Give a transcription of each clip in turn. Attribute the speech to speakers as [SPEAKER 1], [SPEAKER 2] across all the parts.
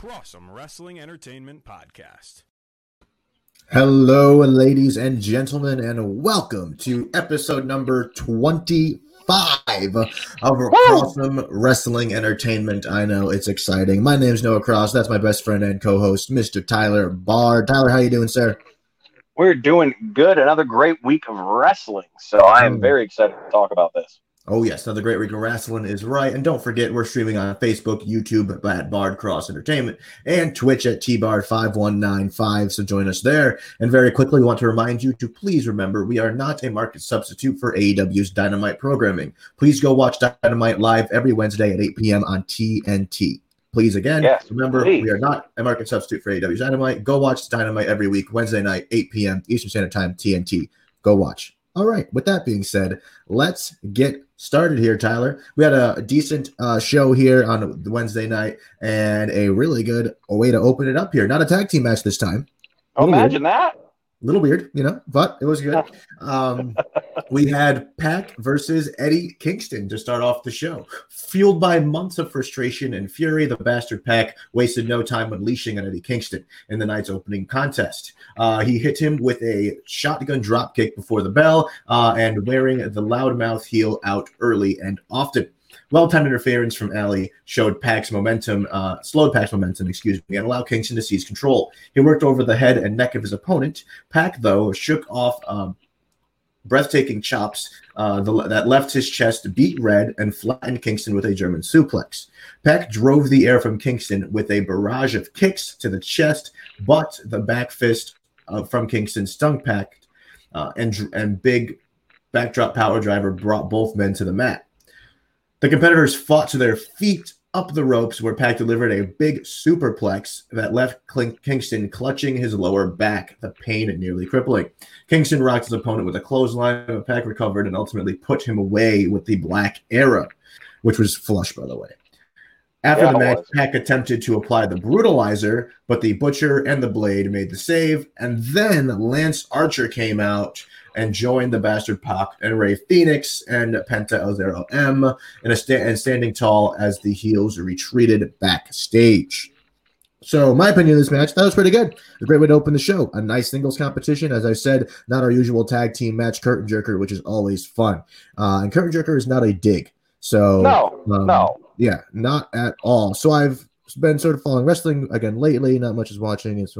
[SPEAKER 1] to Crossum Wrestling Entertainment Podcast.
[SPEAKER 2] Hello, ladies and gentlemen, and welcome to episode number 25 of Crossum Wrestling Entertainment. I know it's exciting. My name's Noah Cross. That's my best friend and co-host, Mr. Tyler Bard. Tyler, how you doing, sir?
[SPEAKER 3] We're doing good. Another great week of wrestling. So I am
[SPEAKER 2] Mm.
[SPEAKER 3] very excited to talk about this.
[SPEAKER 2] Oh, yes, another great week of wrestling is right. And don't forget, we're streaming on Facebook, YouTube at Bard Cross Entertainment, and Twitch at TBard5195. So join us there. And very quickly, we want to remind you to please remember we are not a market substitute for AEW's Dynamite programming. Please go watch Dynamite live every Wednesday at 8 p.m. on TNT. Please, again,
[SPEAKER 3] Yes,
[SPEAKER 2] remember
[SPEAKER 3] please.
[SPEAKER 2] we are not a market substitute for AEW's Dynamite. Go watch Dynamite every week, Wednesday night, 8 p.m. Eastern Standard Time, TNT. Go watch. All right. With that being said, let's get started here, Tyler. We had a decent uh, show here on Wednesday night and a really good way to open it up here. Not a tag team match this time.
[SPEAKER 3] Oh,
[SPEAKER 2] Ooh.
[SPEAKER 3] imagine that.
[SPEAKER 2] A little weird, you know, but it was good. Um, we had Pac versus Eddie Kingston to start off the show. Fueled by months of frustration and fury, the bastard Pac wasted no time unleashing on Eddie Kingston in the night's opening contest. Uh, he hit him with a shotgun dropkick before the bell uh, and wearing the loudmouth heel out early and often. Well-timed interference from Alley showed Pac's momentum, uh, slowed Pac's momentum, excuse me, and allowed Kingston to seize control. He worked over the head and neck of his opponent. Pac, though, shook off um, breathtaking chops uh, the, that left his chest beat red and flattened Kingston with a German suplex. Pac drove the air from Kingston with a barrage of kicks to the chest, but the back fist uh, from Kingston stung Pac, uh, and and big backdrop power driver brought both men to the mat. The competitors fought to their feet up the ropes, where Pac delivered a big superplex that left Kingston clutching his lower back, the pain nearly crippling. Kingston rocked his opponent with a clothesline, but Pac recovered and ultimately put him away with the Black Arrow, which was flush, by the way. After
[SPEAKER 3] Yeah,
[SPEAKER 2] the match, Pac attempted to apply the brutalizer, but the Butcher and the Blade made the save. And then Lance Archer came out and joined the Bastard Pac and Rey Fenix and Penta El Zero M in a sta- and standing tall as the heels retreated backstage. So, my opinion of this match, that was pretty good. A great way to open the show. A nice singles competition. As I said, not our usual tag team match, curtain jerker, which is always fun. Uh, and curtain jerker is not a dig. So,
[SPEAKER 3] No,
[SPEAKER 2] um,
[SPEAKER 3] no.
[SPEAKER 2] yeah, not at all. So I've been sort of following wrestling again lately. Not much is watching. It's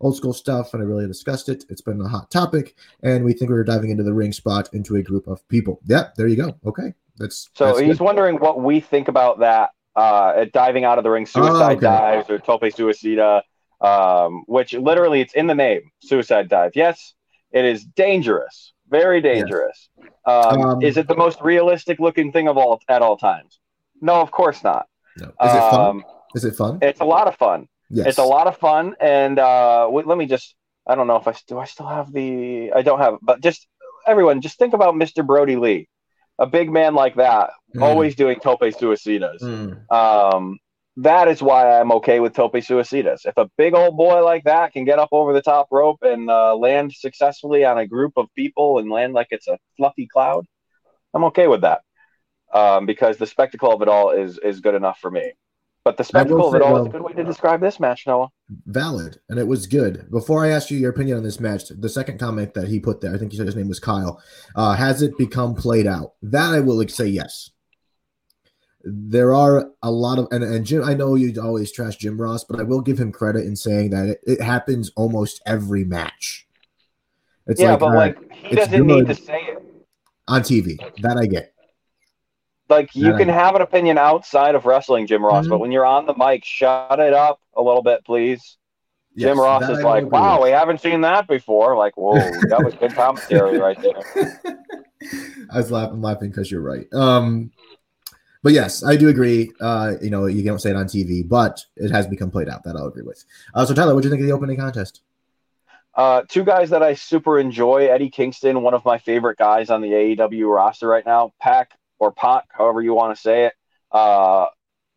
[SPEAKER 2] old school stuff, and I really discussed it. It's been a hot topic, and we think we're diving into the ring spot into a group of people. Yeah, there you go. Okay, that's
[SPEAKER 3] So
[SPEAKER 2] that's
[SPEAKER 3] he's
[SPEAKER 2] good.
[SPEAKER 3] wondering what we think about that uh, at diving out of the ring, suicide
[SPEAKER 2] Oh, okay.
[SPEAKER 3] dives or tope suicida, um, which literally it's in the name, suicide dive. Yes, it is dangerous, very dangerous. Um,
[SPEAKER 2] Um,
[SPEAKER 3] is it the most realistic looking thing of all at all times? No, of course not.
[SPEAKER 2] No. Is it fun?
[SPEAKER 3] Um,
[SPEAKER 2] Is it fun?
[SPEAKER 3] It's a lot of fun.
[SPEAKER 2] Yes.
[SPEAKER 3] It's a lot of fun, and uh, let me just. I don't know if I do. I still have the. I don't have, but just everyone, just think about Mr. Brodie Lee, a big man like that,
[SPEAKER 2] Mm.
[SPEAKER 3] always doing tope suicidas.
[SPEAKER 2] Mm.
[SPEAKER 3] Um, that is why I'm okay with tope suicidas. If a big old boy like that can get up over the top rope and uh, land successfully on a group of people and land like it's a fluffy cloud, I'm okay with that. Um, because the spectacle of it all is is good enough for me. But the spectacle of it all
[SPEAKER 2] well-
[SPEAKER 3] is a good way to describe this match, Noah.
[SPEAKER 2] Valid, and it was good. Before I ask you your opinion on this match, the second comment that he put there, I think he said his name was Kyle. Uh, has it become played out? That I will say yes. There are a lot of and, and Jim. I know you always trash Jim Ross, but I will give him credit in saying that it, it happens almost every match. It's
[SPEAKER 3] yeah,
[SPEAKER 2] like,
[SPEAKER 3] but
[SPEAKER 2] right,
[SPEAKER 3] like he doesn't need to say it.
[SPEAKER 2] on TV. That I get.
[SPEAKER 3] Like you can have an opinion outside of wrestling, Jim Ross,
[SPEAKER 2] Mhm.
[SPEAKER 3] but when you're on the mic, shut it up a little bit, please. Jim Ross is like, "Wow,
[SPEAKER 2] with.
[SPEAKER 3] we haven't seen that before." Like, whoa, that was good commentary right there.
[SPEAKER 2] I was laughing, laughing because you're right. Um, but yes, I do agree. Uh, you know, you don't say it on TV, but it has become played out. That I'll agree with. Uh, so Tyler, what do you think of the opening contest?
[SPEAKER 3] Uh, two guys that I super enjoy: Eddie Kingston, one of my favorite guys on the AEW roster right now. Pac or Pac, however you want to say it. Uh,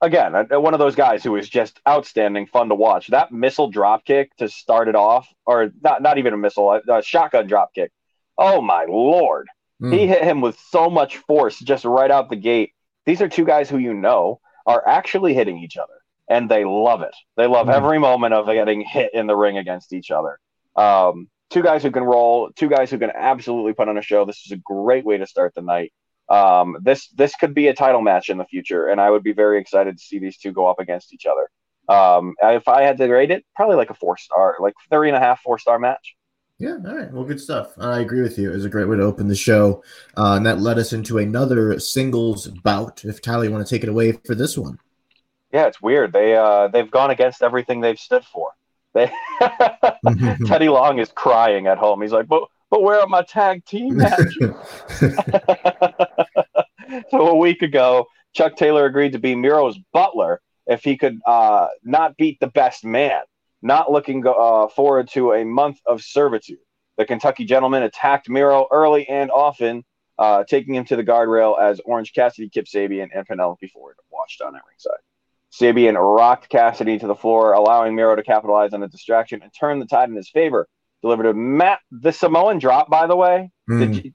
[SPEAKER 3] again, uh, one of those guys who is just outstanding, fun to watch. That missile drop kick to start it off, or not, not even a missile, a, shotgun drop kick. Oh my lord.
[SPEAKER 2] Mm.
[SPEAKER 3] He hit him with so much force just right out the gate. These are two guys who you know are actually hitting each other. and they love it. They love
[SPEAKER 2] Mhm.
[SPEAKER 3] every moment of getting hit in the ring against each other. Um, two guys who can roll, two guys who can absolutely put on a show. This is a great way to start the night. Um, this this could be a title match in the future, and I would be very excited to see these two go up against each other. Um, if I had to rate it, probably like a four star, like three and a half, four star match.
[SPEAKER 2] Yeah, all right. Well, good stuff. I agree with you. It was a great way to open the show. Uh, and that led us into another singles bout. If Tyler, you want to take it away for this one?
[SPEAKER 3] Yeah, it's weird. They uh, they've gone against everything they've stood for. They Teddy Long is crying at home. He's like, but but where are my tag team matches? so a week ago, Chuck Taylor agreed to be Miro's butler if he could uh, not beat the best man. Not looking uh, forward to a month of servitude. The Kentucky gentleman attacked Miro early and often, uh, taking him to the guardrail as Orange Cassidy, Kip Sabian, and Penelope Ford watched on at ringside. Sabian rocked Cassidy to the floor, allowing Miro to capitalize on the distraction and turn the tide in his favor. Delivered a Matt the Samoan drop, by the way.
[SPEAKER 2] Mm.
[SPEAKER 3] You,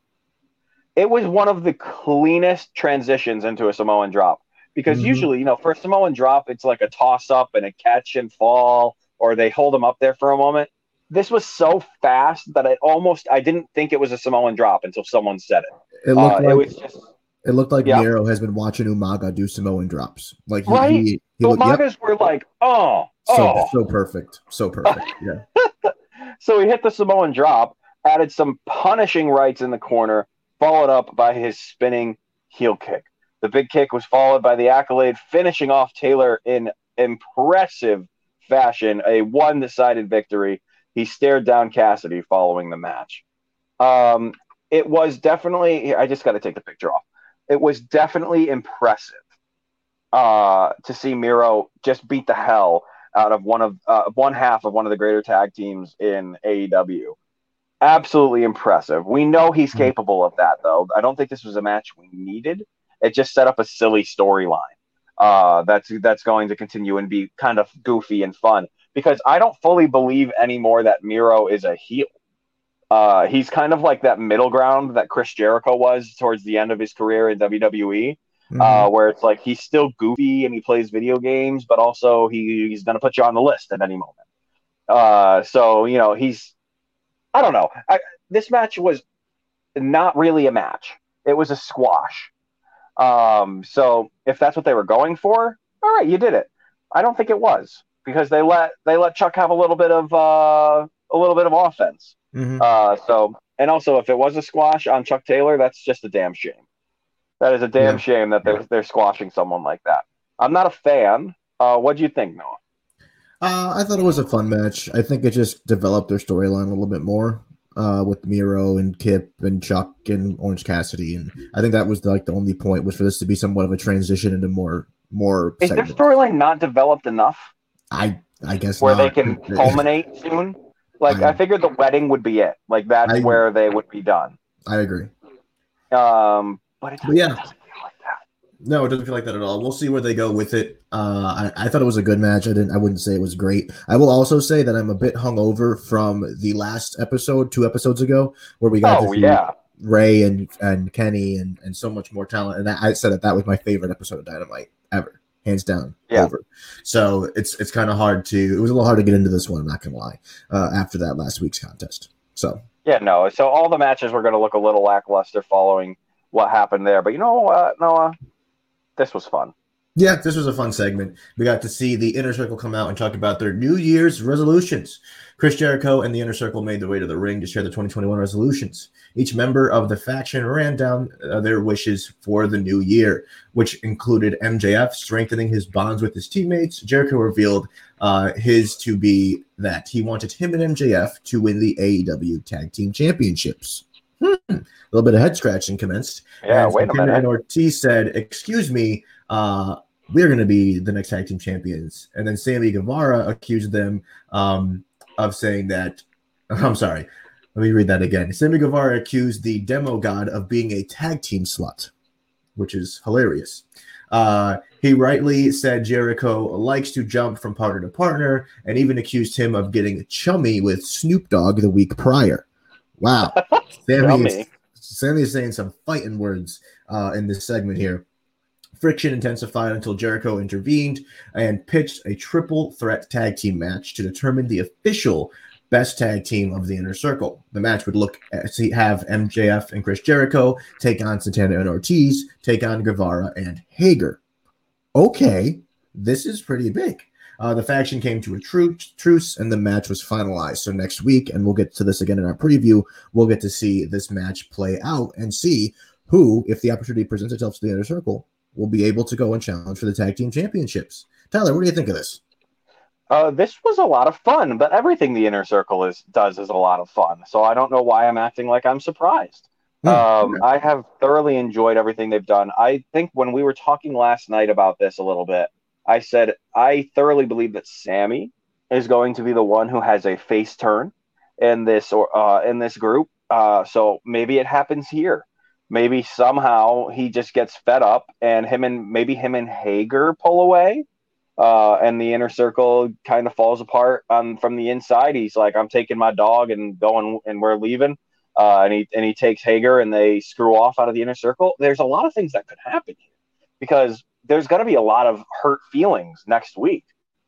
[SPEAKER 3] it was one of the cleanest transitions into a Samoan drop because
[SPEAKER 2] Mhm.
[SPEAKER 3] usually, you know, for a Samoan drop, it's like a toss up and a catch and fall, or they hold them up there for a moment. This was so fast that I almost I didn't think it was a Samoan drop until someone said it.
[SPEAKER 2] It
[SPEAKER 3] Uh,
[SPEAKER 2] looked
[SPEAKER 3] it
[SPEAKER 2] like
[SPEAKER 3] was just
[SPEAKER 2] it looked like
[SPEAKER 3] Yeah.
[SPEAKER 2] Miro has been watching Umaga do Samoan drops. Like he,
[SPEAKER 3] Right.
[SPEAKER 2] he, he
[SPEAKER 3] the
[SPEAKER 2] looked, yep,
[SPEAKER 3] were like, oh,
[SPEAKER 2] so
[SPEAKER 3] oh.
[SPEAKER 2] so perfect, so perfect. Yeah.
[SPEAKER 3] So he hit the Samoan drop, added some punishing rights in the corner, followed up by his spinning heel kick. The big kick was followed by the accolade, finishing off Taylor in impressive fashion, a one decided victory. He stared down Cassidy following the match. Um, it was definitely, I just got to take the picture off. It was definitely impressive uh, to see Miro just beat the hell out of one of uh, one half of one of the greater tag teams in AEW. Absolutely impressive. We know he's
[SPEAKER 2] Mhm.
[SPEAKER 3] capable of that, though. I don't think this was a match we needed. It just set up a silly storyline uh, that's that's going to continue and be kind of goofy and fun. Because I don't fully believe anymore that Miro is a heel. Uh, he's kind of like that middle ground that Chris Jericho was towards the end of his career in WWE
[SPEAKER 2] Mhm.
[SPEAKER 3] uh, where it's like he's still goofy and he plays video games, but also he, he's going to put you on the list at any moment. Uh, so you know he's, I don't know. I, this match was not really a match; it was a squash. Um, so if that's what they were going for, all right, you did it. I don't think it was because they let they let Chuck have a little bit of uh, a little bit of offense.
[SPEAKER 2] Mhm.
[SPEAKER 3] Uh, so, and also, if it was a squash on Chuck Taylor, that's just a damn shame. That is a damn
[SPEAKER 2] Yeah.
[SPEAKER 3] shame that they're they're squashing someone like that. I'm not a fan. Uh, what do you think, Noah?
[SPEAKER 2] Uh, I thought it was a fun match. I think it just developed their storyline a little bit more uh, with Miro and Kip and Chuck and Orange Cassidy, and I think that was like the only point was for this to be somewhat of a transition into more more.
[SPEAKER 3] Is their storyline not developed enough
[SPEAKER 2] I I guess
[SPEAKER 3] where they can culminate soon? Like
[SPEAKER 2] I-
[SPEAKER 3] I figured the wedding would be it. Like that's
[SPEAKER 2] I-
[SPEAKER 3] where they would be done.
[SPEAKER 2] I agree.
[SPEAKER 3] Um, but it
[SPEAKER 2] But yeah.
[SPEAKER 3] doesn't feel like that.
[SPEAKER 2] No, it doesn't feel like that at all. We'll see where they go with it. Uh, I, I thought it was a good match. I didn't. I wouldn't say it was great. I will also say that I'm a bit hungover from the last episode, two episodes ago, where we got
[SPEAKER 3] Oh
[SPEAKER 2] to see
[SPEAKER 3] yeah,
[SPEAKER 2] Rey and and Kenny and and so much more talent. And I, I said that that was my favorite episode of Dynamite ever, hands down.
[SPEAKER 3] Yeah.
[SPEAKER 2] Over. So it's it's kind of hard to. It was a little hard to get into this one. I'm not gonna lie. Uh, after that last week's contest. So
[SPEAKER 3] yeah. No, so all the matches were going to look a little lackluster following what happened there. But you know what, Noah? This was fun.
[SPEAKER 2] Yeah, this was a fun segment. We got to see the Inner Circle come out and talk about their New Year's resolutions. Chris Jericho and the Inner Circle made their way to the ring to share the 2021 resolutions. Each member of the faction ran down uh, their wishes for the new year, which included MJF strengthening his bonds with his teammates. Jericho revealed uh, his to be that he wanted him and MJF to win the AEW Tag Team Championships. Hmm. A little bit of head scratching commenced.
[SPEAKER 3] Yeah,
[SPEAKER 2] And
[SPEAKER 3] wait a minute.
[SPEAKER 2] And Ortiz said, "Excuse me, uh, we're going to be the next tag team champions." And then Sammy Guevara accused them um, of saying that. I'm sorry. Let me read that again. Sammy Guevara accused the demo god of being a tag team slut, which is hilarious. Uh, he rightly said Jericho likes to jump from partner to partner, and even accused him of getting chummy with Snoop Dogg the week prior. Wow, Sammy is Sammy is saying some fighting words uh, in this segment here. friction intensified until Jericho intervened and pitched a triple threat tag team match to determine the official best tag team of the inner circle. The match would look at, have MJF and Chris Jericho take on Santana and Ortiz, take on Guevara and Hager. Okay, this is pretty big. Uh, the faction came to a truce, truce, and the match was finalized. So next week, and we'll get to this again in our preview, we'll get to see this match play out and see who, if the opportunity presents itself to the inner circle, will be able to go and challenge for the tag team championships. Tyler, what do you think of this?
[SPEAKER 3] Uh, this was a lot of fun, but everything the inner circle is does is a lot of fun. So I don't know why I'm acting like I'm surprised. Hmm, um, okay. I have thoroughly enjoyed everything they've done. I think when we were talking last night about this a little bit, I said I thoroughly believe that Sammy is going to be the one who has a face turn in this or uh, in this group. Uh, so maybe it happens here. Maybe somehow he just gets fed up, and him and maybe him and Hager pull away, uh, and the inner circle kind of falls apart on from the inside. He's like, "I'm taking my dog and going, and we're leaving." Uh, and he and he takes Hager, and they screw off out of the inner circle. There's a lot of things that could happen here because there's going to be a lot of hurt feelings next week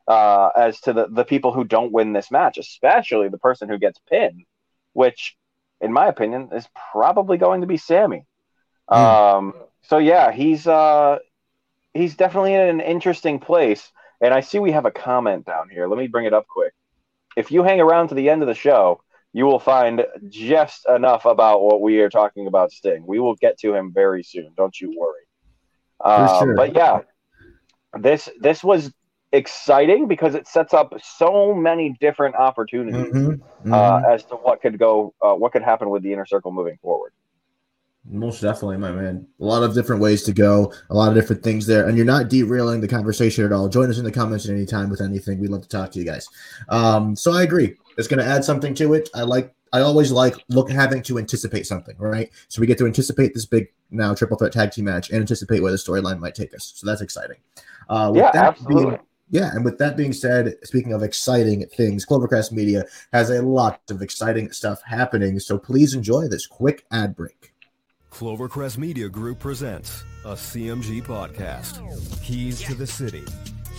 [SPEAKER 3] uh, as to the, the people who don't win this match, especially the person who gets pinned, which, in my opinion, is probably going to be Sammy. Mm. Um, so yeah, he's uh, he's definitely in an interesting place. And I see we have a comment down here. Let me bring it up quick. If you hang around to the end of the show, you will find just enough about what we are talking about Sting. We will get to him very soon. Don't you worry. Uh, sure. But yeah, this this was exciting because it sets up so many different opportunities mm-hmm. Mm-hmm. Uh, as to what could go, uh, what could happen with the inner circle moving forward.
[SPEAKER 2] Most definitely, my man. A lot of different ways to go, a lot of different things there, and you're not derailing the conversation at all. Join us in the comments at any time with anything. We'd love to talk to you guys. Um, so I agree. It's going to add something to it. I like I always like look having to anticipate something, right? So we get to anticipate this big now triple threat tag team match and anticipate where the storyline might take us. So that's exciting.
[SPEAKER 3] Uh, yeah, absolutely.
[SPEAKER 2] Being, yeah, and with that being said, speaking of exciting things, Clovercrest Media has a lot of exciting stuff happening. So please enjoy this quick ad break.
[SPEAKER 4] Clovercrest Media Group presents a CMG podcast. Keys to the City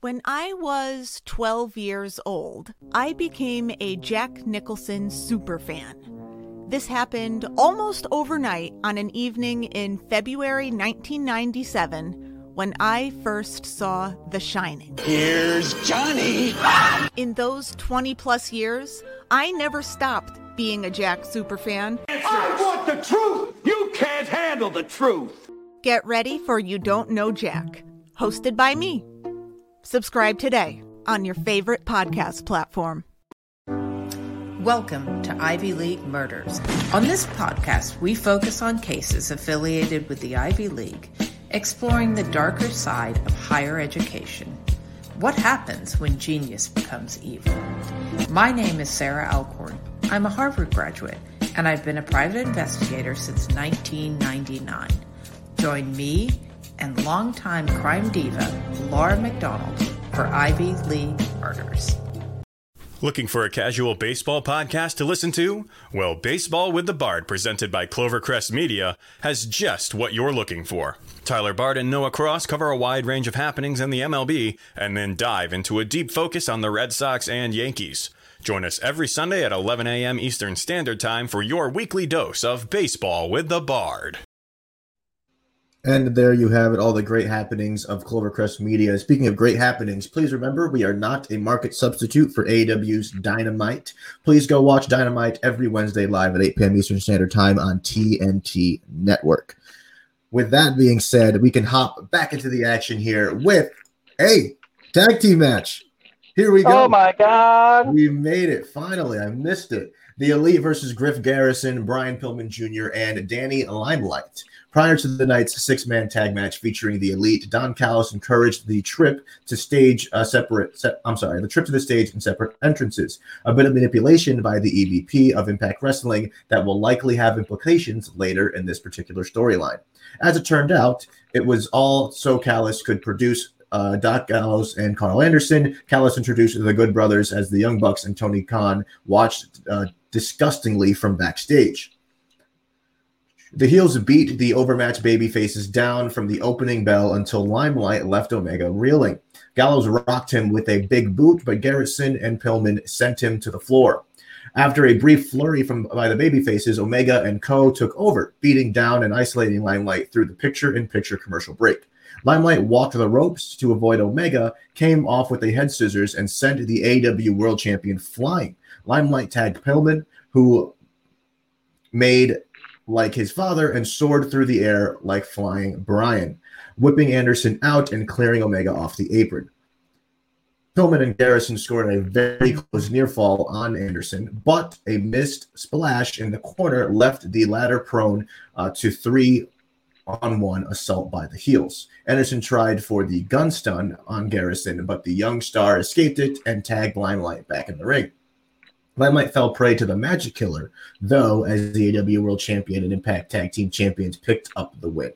[SPEAKER 5] when I was 12 years old, I became a Jack Nicholson superfan. This happened almost overnight on an evening in February 1997 when I first saw The Shining.
[SPEAKER 6] Here's Johnny!
[SPEAKER 5] In those 20 plus years, I never stopped being a Jack superfan.
[SPEAKER 6] I want the truth! You can't handle the truth!
[SPEAKER 5] Get ready for You Don't Know Jack, hosted by me, Subscribe today on your favorite podcast platform.
[SPEAKER 7] Welcome to Ivy League Murders. On this podcast, we focus on cases affiliated with the Ivy League, exploring the darker side of higher education. What happens when genius becomes evil? My name is Sarah Alcorn. I'm a Harvard graduate, and I've been a private investigator since 1999. Join me and longtime crime diva Laura McDonald for Ivy League Murders.
[SPEAKER 1] Looking for a casual baseball podcast to listen to? Well, Baseball with the Bard, presented by Clovercrest Media, has just what you're looking for. Tyler Bard and Noah Cross cover a wide range of happenings in the MLB and then dive into a deep focus on the Red Sox and Yankees. Join us every Sunday at 11 a.m. Eastern Standard Time for your weekly dose of Baseball with the Bard.
[SPEAKER 2] And there you have it, all the great happenings of Clovercrest Media. Speaking of great happenings, please remember we are not a market substitute for AEW's Dynamite. Please go watch Dynamite every Wednesday live at 8 p.m. Eastern Standard Time on TNT Network. With that being said, we can hop back into the action here with a tag team match. Here we go.
[SPEAKER 3] Oh my God.
[SPEAKER 2] We made it finally. I missed it. The Elite versus Griff Garrison, Brian Pillman Jr., and Danny Limelight Prior to the night's six man tag match featuring the Elite, Don Callis encouraged the trip to stage a separate, se- I'm sorry, the trip to the stage in separate entrances. A bit of manipulation by the EVP of Impact Wrestling that will likely have implications later in this particular storyline. As it turned out, it was all so Callis could produce uh, Doc Gallows and Karl Anderson. Callis introduced the Good Brothers as the Young Bucks, and Tony Khan watched uh, disgustingly from backstage. The heels beat the overmatched baby faces down from the opening bell until Limelight left Omega reeling. Gallows rocked him with a big boot, but Garrison and Pillman sent him to the floor. After a brief flurry from by the baby faces, Omega and Co took over, beating down and isolating Limelight through the picture-in-picture commercial break. Limelight walked the ropes to avoid Omega, came off with a head scissors, and sent the AW World Champion flying. Limelight tagged Pillman, who made like his father and soared through the air like flying Brian, whipping Anderson out and clearing Omega off the apron. Pillman and Garrison scored a very close near fall on Anderson, but a missed splash in the corner left the latter prone uh, to three on one assault by the heels. Anderson tried for the gun stun on Garrison, but the young star escaped it and tagged Limelight back in the ring. Limelight fell prey to the Magic Killer, though, as the AW World Champion and Impact Tag Team Champions picked up the win.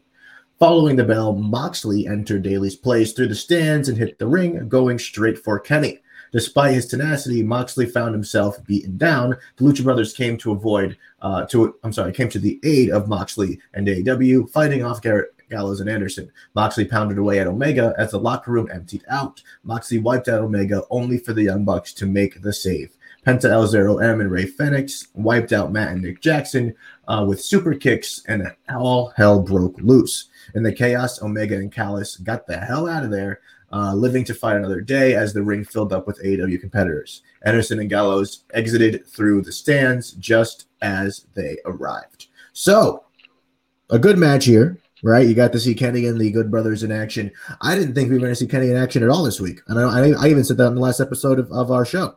[SPEAKER 2] Following the bell, Moxley entered Daily's Place through the stands and hit the ring, going straight for Kenny. Despite his tenacity, Moxley found himself beaten down. The Lucha Brothers came to avoid, uh, to I'm sorry, came to the aid of Moxley and AEW, fighting off Garrett Gallows and Anderson. Moxley pounded away at Omega as the locker room emptied out. Moxley wiped out Omega only for the Young Bucks to make the save. Penta El Zero M and Rey Fenix wiped out Matt and Nick Jackson uh, with super kicks, and all hell broke loose. In the chaos, Omega and Callis got the hell out of there, uh, living to fight another day as the ring filled up with AEW competitors. Anderson and Gallows exited through the stands just as they arrived. So, a good match here, right? You got to see Kenny and the Good Brothers in action. I didn't think we were going to see Kenny in action at all this week. And I, I, I even said that on the last episode of, of our show.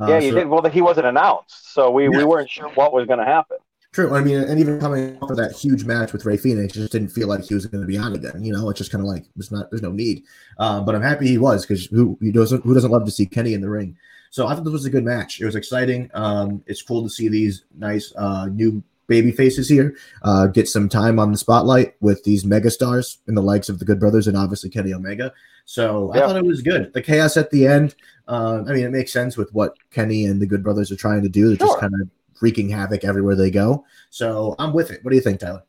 [SPEAKER 3] Uh, yeah, you so, did. Well, he wasn't announced, so we, yeah. we weren't sure what was going to happen.
[SPEAKER 2] True. I mean, and even coming off of that huge match with Rey Fenix, just didn't feel like he was going to be on again. You know, it's just kind of like there's not, there's no need. Um, but I'm happy he was because who, who doesn't who doesn't love to see Kenny in the ring? So I thought this was a good match. It was exciting. Um, it's cool to see these nice uh, new baby faces here uh, get some time on the spotlight with these mega stars and the likes of the Good Brothers and obviously Kenny Omega. So yeah. I thought it was good. The chaos at the end. Uh, I mean, it makes sense with what Kenny and the Good Brothers are trying to do. They're sure. just kind of wreaking havoc everywhere they go. So I'm with it. What do you think, Tyler?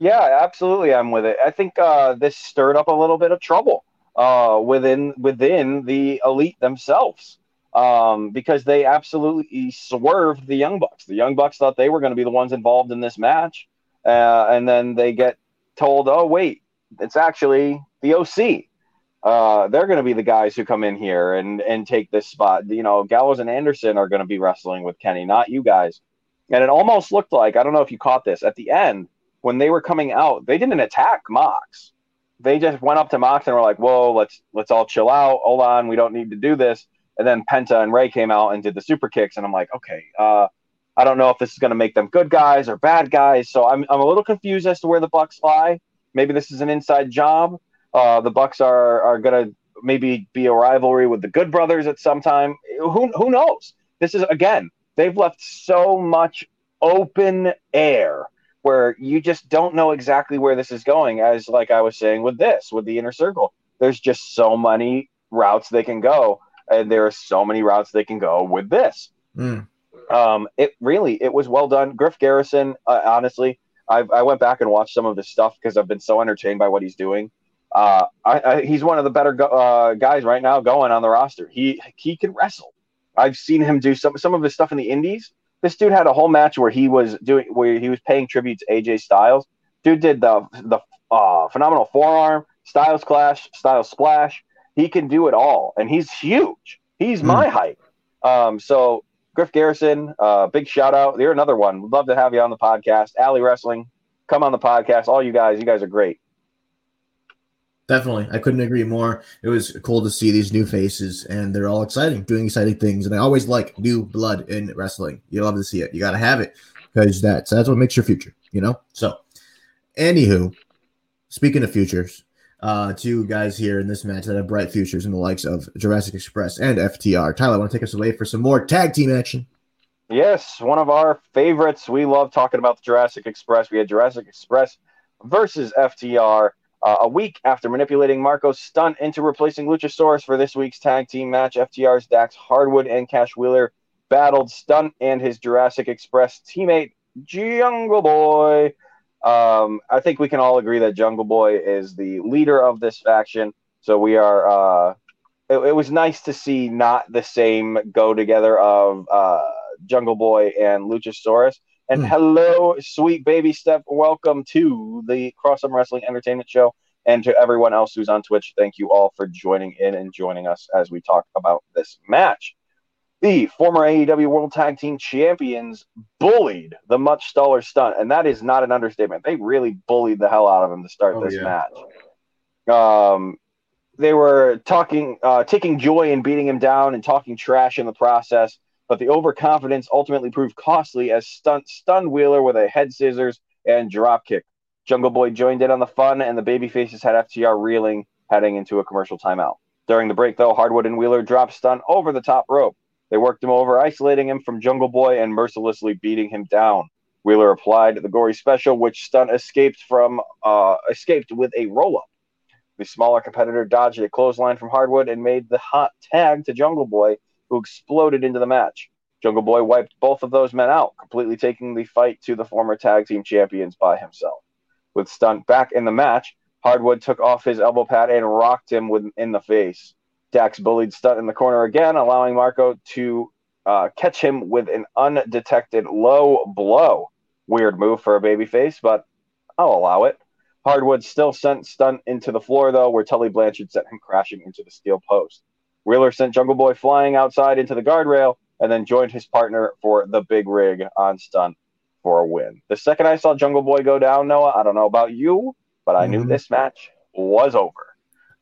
[SPEAKER 3] Yeah, absolutely. I'm with it. I think uh, this stirred up a little bit of trouble uh, within within the elite themselves um, because they absolutely swerved the Young Bucks. The Young Bucks thought they were going to be the ones involved in this match, uh, and then they get told, "Oh, wait, it's actually the OC." Uh, they're going to be the guys who come in here and and take this spot. You know, Gallows and Anderson are going to be wrestling with Kenny, not you guys. And it almost looked like I don't know if you caught this at the end when they were coming out, they didn't attack Mox. They just went up to Mox and were like, "Whoa, let's let's all chill out. Hold on, we don't need to do this." And then Penta and Rey came out and did the super kicks, and I'm like, "Okay, uh, I don't know if this is going to make them good guys or bad guys." So I'm I'm a little confused as to where the Bucks lie. Maybe this is an inside job. Uh, the Bucks are are going to maybe be a rivalry with the Good Brothers at some time. Who who knows? This is again they've left so much open air where you just don't know exactly where this is going. As like I was saying with this, with the inner circle, there's just so many routes they can go, and there are so many routes they can go with this. Mm. Um, it really it was well done. Griff Garrison, uh, honestly, I, I went back and watched some of his stuff because I've been so entertained by what he's doing. Uh, I, I, he's one of the better go, uh, guys right now going on the roster. He he can wrestle. I've seen him do some some of his stuff in the indies. This dude had a whole match where he was doing where he was paying tribute to AJ Styles. Dude did the the uh, phenomenal forearm, Styles clash, Styles splash. He can do it all, and he's huge. He's mm. my height. Um, so Griff Garrison, uh, big shout out. You're another one. Would love to have you on the podcast. Alley Wrestling, come on the podcast. All you guys, you guys are great.
[SPEAKER 2] Definitely. I couldn't agree more. It was cool to see these new faces, and they're all exciting, doing exciting things. And I always like new blood in wrestling. You love to see it. You got to have it because that's, that's what makes your future, you know? So, Anywho, speaking of futures, uh, two guys here in this match that have bright futures in the likes of Jurassic Express and FTR. Tyler, want to take us away for some more tag team action?
[SPEAKER 3] Yes, one of our favorites. We love talking about the Jurassic Express. We had Jurassic Express versus FTR uh, a week after manipulating Marco's stunt into replacing Luchasaurus for this week's tag team match. FTR's Dax Harwood and Cash Wheeler battled Stunt and his Jurassic Express teammate Jungle Boy. Um, I think we can all agree that Jungle Boy is the leader of this faction. So we are. Uh, it, it was nice to see not the same go together of uh, Jungle Boy and Luchasaurus. And
[SPEAKER 2] Hmm.
[SPEAKER 3] hello, sweet baby step. Welcome to the Crossum Wrestling Entertainment Show. And to everyone else who's on Twitch, thank you all for joining in and joining us as we talk about this match. The former AEW World Tag Team Champions bullied the much staller stunt, and that is not an understatement. They really bullied the hell out of him to start
[SPEAKER 2] Oh,
[SPEAKER 3] this
[SPEAKER 2] yeah.
[SPEAKER 3] match. Um, they were talking, uh, taking joy in beating him down and talking trash in the process. But the overconfidence ultimately proved costly as Stunt stunned Wheeler with a head scissors and drop kick. Jungle Boy joined in on the fun, and the babyfaces had FTR reeling, heading into a commercial timeout. During the break, though, Harwood and Wheeler dropped Stunt over the top rope. They worked him over, isolating him from Jungle Boy and mercilessly beating him down. Wheeler applied the gory special, which Stunt escaped from, uh, escaped with a roll up. The smaller competitor dodged a clothesline from Harwood and made the hot tag to Jungle Boy, who exploded into the match. Jungle Boy wiped both of those men out, completely taking the fight to the former tag team champions by himself. With Stunt back in the match, Harwood took off his elbow pad and rocked him with, in the face. Dax bullied Stunt in the corner again, allowing Marco to uh, catch him with an undetected low blow. Weird move for a babyface, but I'll allow it. Harwood still sent Stunt into the floor, though, where Tully Blanchard sent him crashing into the steel post. Wheeler sent Jungle Boy flying outside into the guardrail and then joined his partner for the big rig on Stunt for a win. The second I saw Jungle Boy go down, Noah, I don't know about you, but I knew
[SPEAKER 2] Mhm.
[SPEAKER 3] this match was over.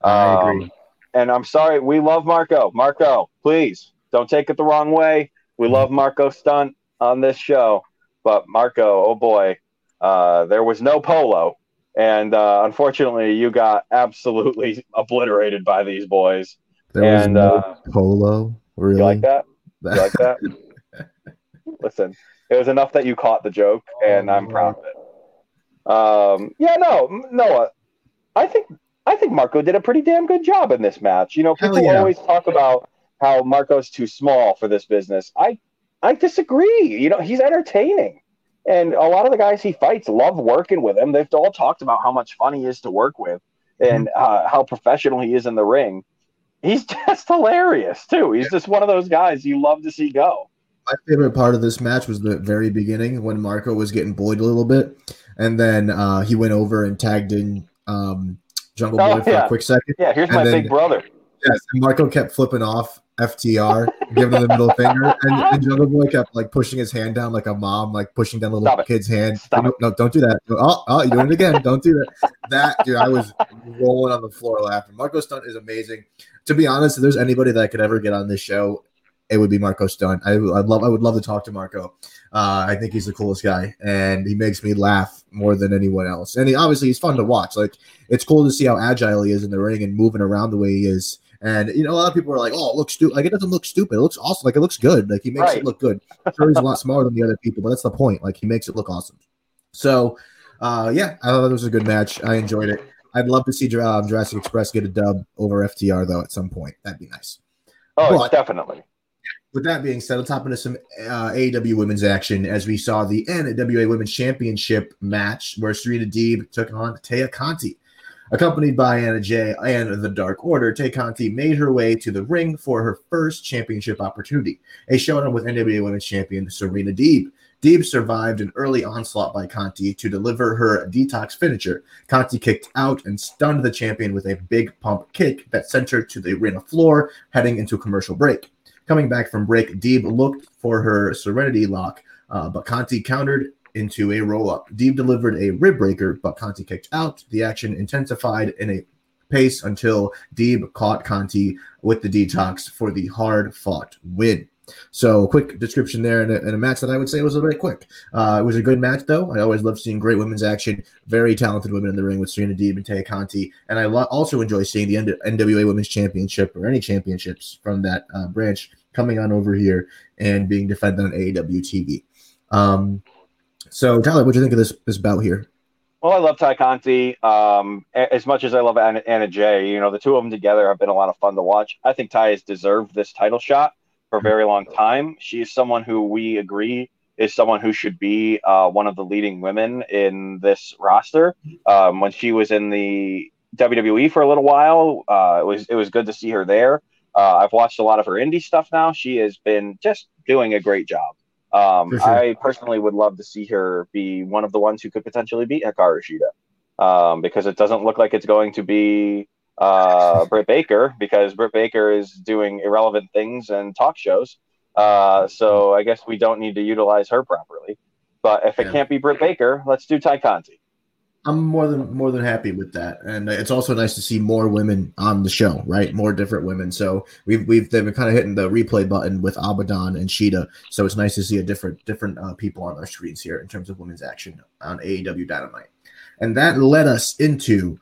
[SPEAKER 2] I
[SPEAKER 3] Um,
[SPEAKER 2] agree.
[SPEAKER 3] And I'm sorry, we love Marco. Marco, please don't take it the wrong way. We love Marco Stunt on this show, but Marco, oh boy, uh, there was no polo, and uh, unfortunately, you got absolutely obliterated by these boys.
[SPEAKER 2] There was no
[SPEAKER 3] uh,
[SPEAKER 2] polo. Really?
[SPEAKER 3] You like that? You like that? Listen, it was enough that you caught the joke, and I'm proud of it. Um, yeah, no, Noah, I think I think Marco did a pretty damn good job in this match. You know, people
[SPEAKER 2] yeah.
[SPEAKER 3] always talk about how Marco's too small for this business. I I disagree. You know, he's entertaining. And a lot of the guys he fights love working with him. They've all talked about how much fun he is to work with and uh, how professional he is in the ring. He's just hilarious too. He's just one of those guys you love to see go.
[SPEAKER 2] My favorite part of this match was the very beginning when Marco was getting bullied a little bit, and then uh, he went over and tagged in um, Jungle oh, Boy
[SPEAKER 3] Oh,
[SPEAKER 2] for
[SPEAKER 3] yeah.
[SPEAKER 2] a quick second.
[SPEAKER 3] Yeah, here's
[SPEAKER 2] And
[SPEAKER 3] my
[SPEAKER 2] then-
[SPEAKER 3] big brother.
[SPEAKER 2] Yes, and Marco kept flipping off FTR, giving him the middle finger, and, and Jungle Boy kept like pushing his hand down like a mom, like pushing down a little
[SPEAKER 3] Stop it.
[SPEAKER 2] kid's hand.
[SPEAKER 3] Stop
[SPEAKER 2] no, no, don't do that. Oh, oh, you're doing it again. Don't do that. That dude, I was rolling on the floor laughing. Marco Stunt is amazing. To be honest, if there's anybody that could ever get on this show, it would be Marco Stunt. I, I'd love, I would love to talk to Marco. Uh, I think he's the coolest guy, and he makes me laugh more than anyone else. And he obviously he's fun to watch. Like it's cool to see how agile he is in the ring and moving around the way he is. And you know, a lot of people are like, "Oh, it looks stupid." Like it doesn't look stupid. It looks awesome. Like it looks good. Like he makes
[SPEAKER 3] Right.
[SPEAKER 2] it look good. Sure, he's a lot smaller than the other people, but that's the point. Like he makes it look awesome. So, uh, yeah, I thought it was a good match. I enjoyed it. I'd love to see um, Jurassic Express get a dub over FTR though at some point. That'd be nice.
[SPEAKER 3] Oh,
[SPEAKER 2] But-
[SPEAKER 3] definitely.
[SPEAKER 2] With that being said, let's hop into some uh, AEW women's action as we saw the NWA Women's Championship match where Serena Deeb took on Taya Conti. Accompanied by Anna Jay and the Dark Order, Tay Conti made her way to the ring for her first championship opportunity, a showdown with NWA Women's Champion Serena Deeb. Deeb survived an early onslaught by Conti to deliver her detox finisher. Conti kicked out and stunned the champion with a big pump kick that sent her to the arena floor, heading into a commercial break. Coming back from break, Deeb looked for her Serenity lock, uh, but Conti countered into a roll up. Deeb delivered a rib breaker, but Conti kicked out. The action intensified in a pace until Deeb caught Conti with the detox for the hard fought win. So, quick description there, and a, and a match that I would say was a bit quick. Uh, it was a good match, though. I always love seeing great women's action. Very talented women in the ring with Serena Deeb and Taya Conti, and I lo- also enjoy seeing the N- NWA Women's Championship or any championships from that uh, branch coming on over here and being defended on AEW TV. Um, so, Tyler, what do you think of this this bout here?
[SPEAKER 3] Well, I love Tay Conti um, as much as I love Anna, Anna Jay. You know, the two of them together have been a lot of fun to watch. I think Tay has deserved this title shot for a very long time. She is someone who we agree is someone who should be uh, one of the leading women in this roster. Um, when she was in the WWE for a little while, uh, it was it was good to see her there. Uh, I've watched a lot of her indie stuff now. She has been just doing a great job. Um, sure. I personally would love to see her be one of the ones who could potentially beat Hikaru Shida um, because it doesn't look like it's going to be uh, Britt Baker because Britt Baker is doing irrelevant things and talk shows. Uh, so I guess we don't need to utilize her properly. But if it yeah. can't be Britt Baker, let's do Ty Conti.
[SPEAKER 2] I'm more than more than happy with that, and it's also nice to see more women on the show, right? More different women. So we've we've they've been kind of hitting the replay button with Abaddon and Shida. So it's nice to see a different different uh, people on our screens here in terms of women's action on AEW Dynamite, and that led us into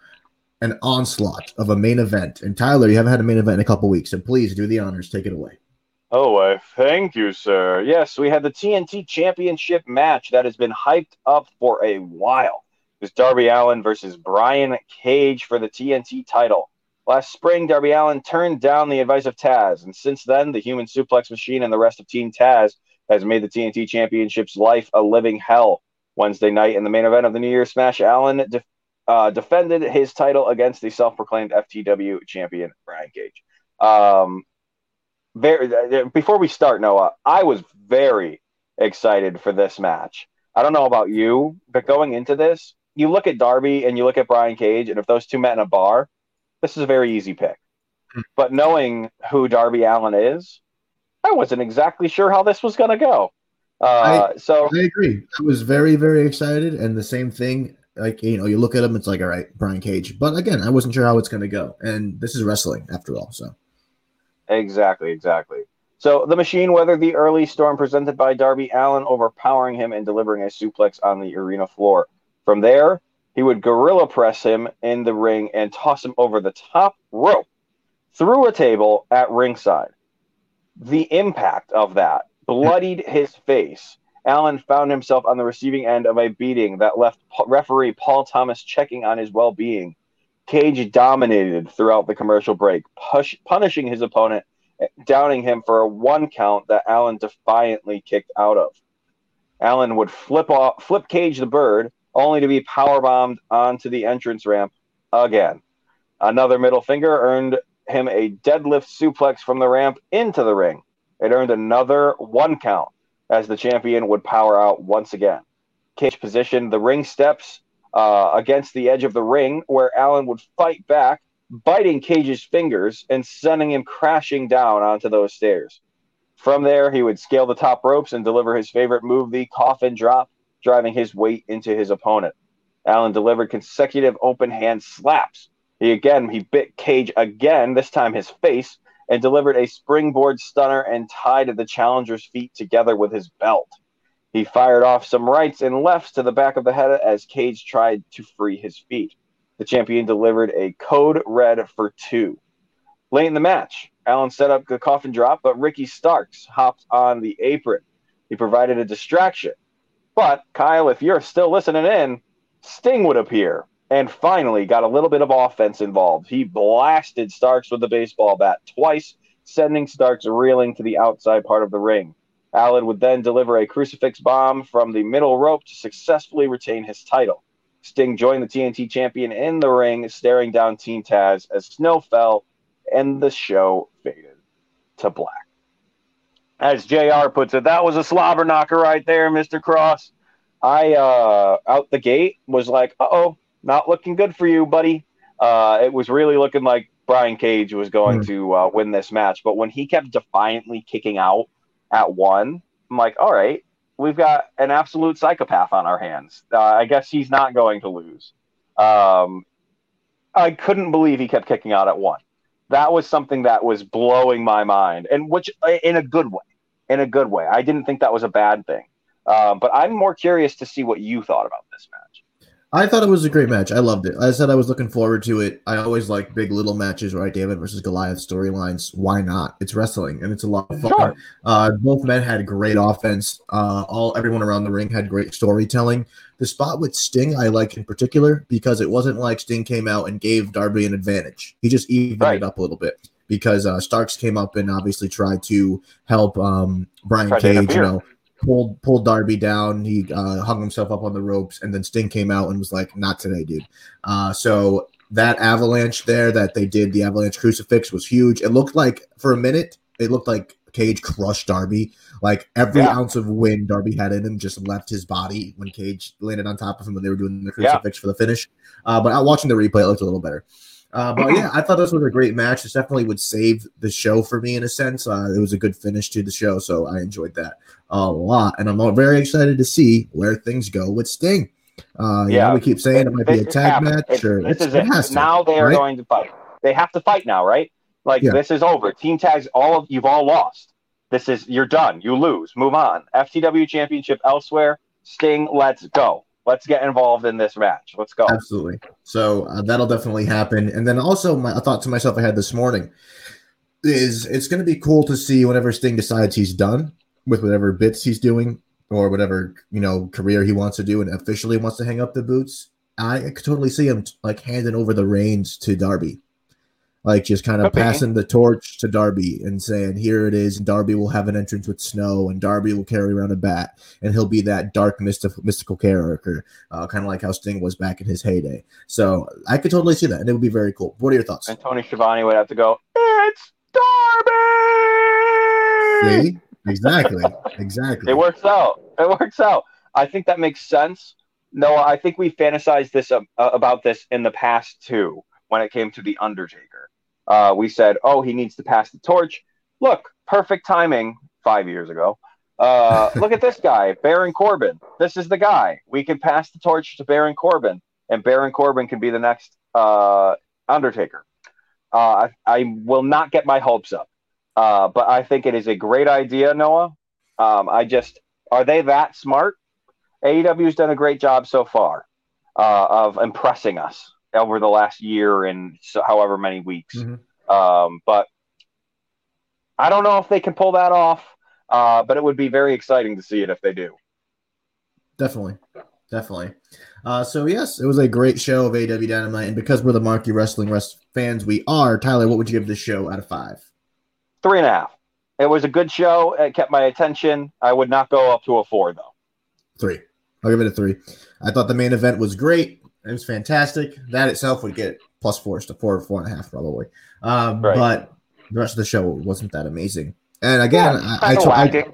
[SPEAKER 2] an onslaught of a main event. And Tyler, you haven't had a main event in a couple weeks, so please do the honors. Take it away.
[SPEAKER 3] Oh, uh, thank you, sir. Yes, we had the TNT Championship match that has been hyped up for a while It was Darby Allin versus Brian Cage for the TNT title. Last spring, Darby Allin turned down the advice of Taz, and since then, the human suplex machine and the rest of Team Taz has made the TNT Championship's life a living hell. Wednesday night, in the main event of the New Year's Smash, Allin uh, defended his title against the self-proclaimed FTW champion Brian Cage. Um, very uh, before we start, Noah, I was very excited for this match. I don't know about you, but going into this, you look at Darby and you look at Brian Cage, and if those two met in a bar, this is a very easy pick. Hmm. But knowing who Darby Allin is, I wasn't exactly sure how this was going to go. Uh, I, so
[SPEAKER 2] I agree. I was very, very excited, and the same thing. Like you know, you look at him, it's like, all right, Brian Cage. But again, I wasn't sure how it's going to go, and this is wrestling after all. So
[SPEAKER 3] exactly, exactly. So the machine weathered the early storm presented by Darby Allin overpowering him and delivering a suplex on the arena floor. From there, he would gorilla press him in the ring and toss him over the top rope through a table at ringside. The impact of that bloodied his face. Allin found himself on the receiving end of a beating that left referee Paul Thomas checking on his well being. Cage dominated throughout the commercial break, push, punishing his opponent, eh, downing him for a one count that Allin defiantly kicked out of. Allin would flip off, flip Cage the bird, only to be powerbombed onto the entrance ramp again. Another middle finger earned him a deadlift suplex from the ramp into the ring. It earned another one count as the champion would power out once again. Cage positioned the ring steps uh, against the edge of the ring, where Allin would fight back, biting Cage's fingers and sending him crashing down onto those stairs. From there, he would scale the top ropes and deliver his favorite move, the coffin drop, driving his weight into his opponent. Allin delivered consecutive open hand slaps. He again he bit Cage again, this time his face, and delivered a springboard stunner and tied the challenger's feet together with his belt. He fired off some rights and lefts to the back of the head as Cage tried to free his feet. The champion delivered a code red for two. Late in the match, Allin set up the coffin drop, but Ricky Starks hopped on the apron. He provided a distraction but Kyle, if you're still listening in, Sting would appear and finally got a little bit of offense involved. He blasted Starks with the baseball bat twice, sending Starks reeling to the outside part of the ring. Allin would then deliver a crucifix bomb from the middle rope to successfully retain his title. Sting joined the TNT champion in the ring, staring down Team Taz as snow fell and the show faded to black as JR puts it, that was a slobber knocker right there, Mr. Cross. I uh out the gate was like, uh oh, not looking good for you, buddy. Uh it was really looking like Brian Cage was going mm. to uh, win this match. But when he kept defiantly kicking out at one, I'm like, all right, we've got an absolute psychopath on our hands. Uh, I guess he's not going to lose. Um, I couldn't believe he kept kicking out at one. That was something that was blowing my mind, and which in a good way in a good way. I didn't think that was a bad thing. Uh, but I'm more curious to see what you thought about this match.
[SPEAKER 2] I thought it was a great match. I loved it. I said I was looking forward to it. I always like big little matches, right? David versus Goliath storylines. Why not? It's wrestling and it's a lot of fun. Sure. Uh, both men had great offense. Uh, all everyone around the ring had great storytelling. The spot with Sting I like in particular because it wasn't like Sting came out and gave Darby an advantage. He just evened right. it up a little bit because uh, Starks came up and obviously tried to help um, Brian Cage, you know, pulled pulled Darby down. He uh, hung himself up on the ropes, and then Sting came out and was like, "Not today, dude." Uh, so that avalanche there that they did, the avalanche crucifix was huge. It looked like for a minute, it looked like Cage crushed Darby. Like every yeah. ounce of wind Darby had in him just left his body when Cage landed on top of him when they were doing the crucifix yeah. for the finish. Uh, but watching the replay, it looked a little better. Uh, but yeah, I thought this was a great match. This definitely would save the show for me in a sense. Uh, it was a good finish to the show, so I enjoyed that a lot, and I'm very excited to see where things go with Sting. Uh, yeah, know, we keep saying it, it might be a tag match, it, or
[SPEAKER 3] this is it. it now they are right? going to fight. They have to fight now, right? Like yeah. this is over. Team Taz, all of you've all lost. This is you're done. You lose. Move on. FTW Championship elsewhere. Sting, let's go. Let's get involved in this match. Let's go.
[SPEAKER 2] Absolutely. So uh, that'll definitely happen. And then also, my, I thought to myself, I had this morning is it's going to be cool to see whenever Sting decides he's done with whatever bits he's doing or whatever you know career he wants to do and officially wants to hang up the boots. I could totally see him like handing over the reins to Darby, like just kind of okay. passing the torch to Darby and saying, "Here it is." And Darby will have an entrance with Snow, and Darby will carry around a bat, and he'll be that dark, mystical, mystical character, uh, kind of like how Sting was back in his heyday. So I could totally see that, and it would be very cool. What are your thoughts?
[SPEAKER 3] And Tony Schiavone would have to go. It's
[SPEAKER 2] Darby. See, exactly, exactly.
[SPEAKER 3] It works out. It works out. I think that makes sense. No, I think we fantasized this uh, about this in the past too. When it came to the Undertaker, uh, we said, "Oh, he needs to pass the torch." Look, perfect timing. Five years ago, uh, look at this guy, Baron Corbin. This is the guy. We can pass the torch to Baron Corbin, and Baron Corbin can be the next uh, Undertaker. Uh, I, I, will not get my hopes up. Uh, but I think it is a great idea, Noah. Um, I just are they that smart? AEW's done a great job so far uh, of impressing us over the last year and so however many weeks. Mm-hmm. Um, but I don't know if they can pull that off. Uh, but it would be very exciting to see it if they do.
[SPEAKER 2] Definitely, definitely. Uh, so yes, it was a great show of AEW Dynamite, and because we're the Marquee Wrestling Rest fans, we are. Tyler, what would you give this show out of five?
[SPEAKER 3] Three and a half. It was a good show. It kept my attention. I would not go up to a four though.
[SPEAKER 2] Three. I'll give it a three. I thought the main event was great. It was fantastic. That itself would get plus four to four, four and a half probably. Um, right. But the rest of the show wasn't that amazing. And again, yeah, I, I, I,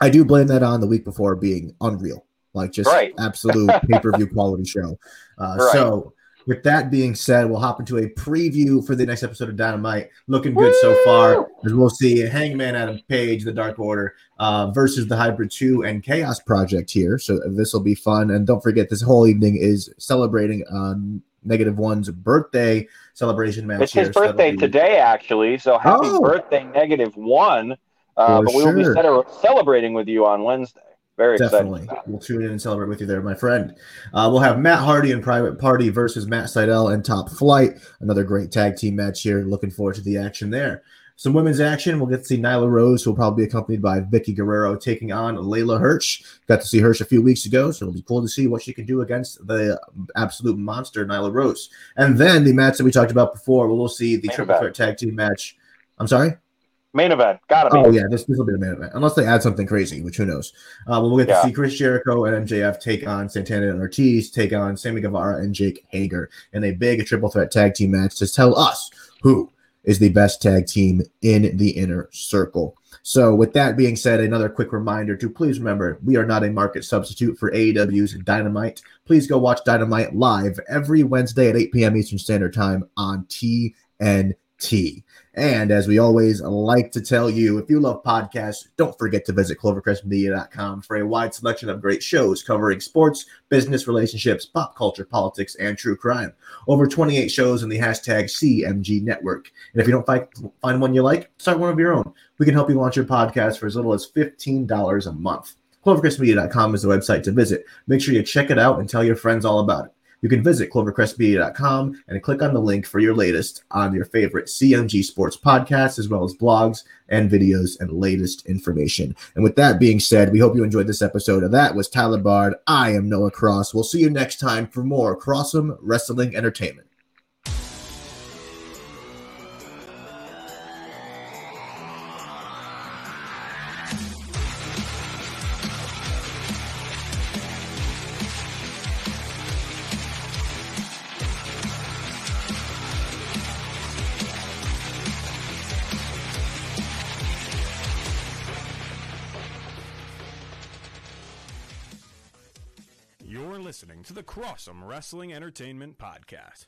[SPEAKER 2] I, do blame that on the week before being unreal, like just right. absolute pay per view quality show. Uh, right. So with that being said, we'll hop into a preview for the next episode of Dynamite. Looking good Woo! so far, as we'll see Hangman Adam Page, the Dark Order, uh, versus the Hybrid 2 and Chaos Project here. So this will be fun. And don't forget, this whole evening is celebrating um, Negative One's birthday celebration match.
[SPEAKER 3] It's his here, birthday so be... today, actually. So happy oh. birthday, Negative One. Uh, but we will be celebrating with you on Wednesday. Very Definitely.
[SPEAKER 2] We'll tune in and celebrate with you there, my friend. Uh, we'll have Matt Hardy and Private Party versus Matt Sydal and Top Flight. Another great tag team match here. Looking forward to the action there. Some women's action. We'll get to see Nyla Rose, who will probably be accompanied by Vickie Guerrero, taking on Leyla Hirsch. Got to see Hirsch a few weeks ago, so it'll be cool to see what she can do against the absolute monster Nyla Rose. And then the match that we talked about before, we'll see the triple threat tag team match. I'm sorry.
[SPEAKER 3] Main event, gotta be.
[SPEAKER 2] Oh yeah, this this will be the main event, unless they add something crazy, which who knows. Uh, we'll get yeah. to see Chris Jericho and MJF take on Santana and Ortiz, take on Sammy Guevara and Jake Hager in a big triple threat tag team match to tell us who is the best tag team in the inner circle. So, with that being said, another quick reminder to please remember we are not a market substitute for AEW's Dynamite. Please go watch Dynamite live every Wednesday at 8 p.m. Eastern Standard Time on TNT. And as we always like to tell you, if you love podcasts, don't forget to visit clovercrestmedia.com for a wide selection of great shows covering sports, business relationships, pop culture, politics, and true crime. Over 28 shows in the hashtag CMG network. And if you don't find, find one you like, start one of your own. We can help you launch your podcast for as little as $15 a month. ClovercrestMedia.com is the website to visit. Make sure you check it out and tell your friends all about it. You can visit clovercrestmedia.com and click on the link for your latest on your favorite CMG sports podcasts, as well as blogs and videos and latest information. And with that being said, we hope you enjoyed this episode. Of that was Tyler Bard. I am Noah Cross. We'll see you next time for more Crossum Wrestling Entertainment.
[SPEAKER 1] Crossum Wrestling Entertainment Podcast.